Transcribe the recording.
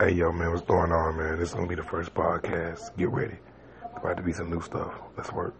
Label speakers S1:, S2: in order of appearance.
S1: Hey, yo, man, what's going on, man? This is going to be the first podcast. Get ready. About to be some new stuff. Let's work.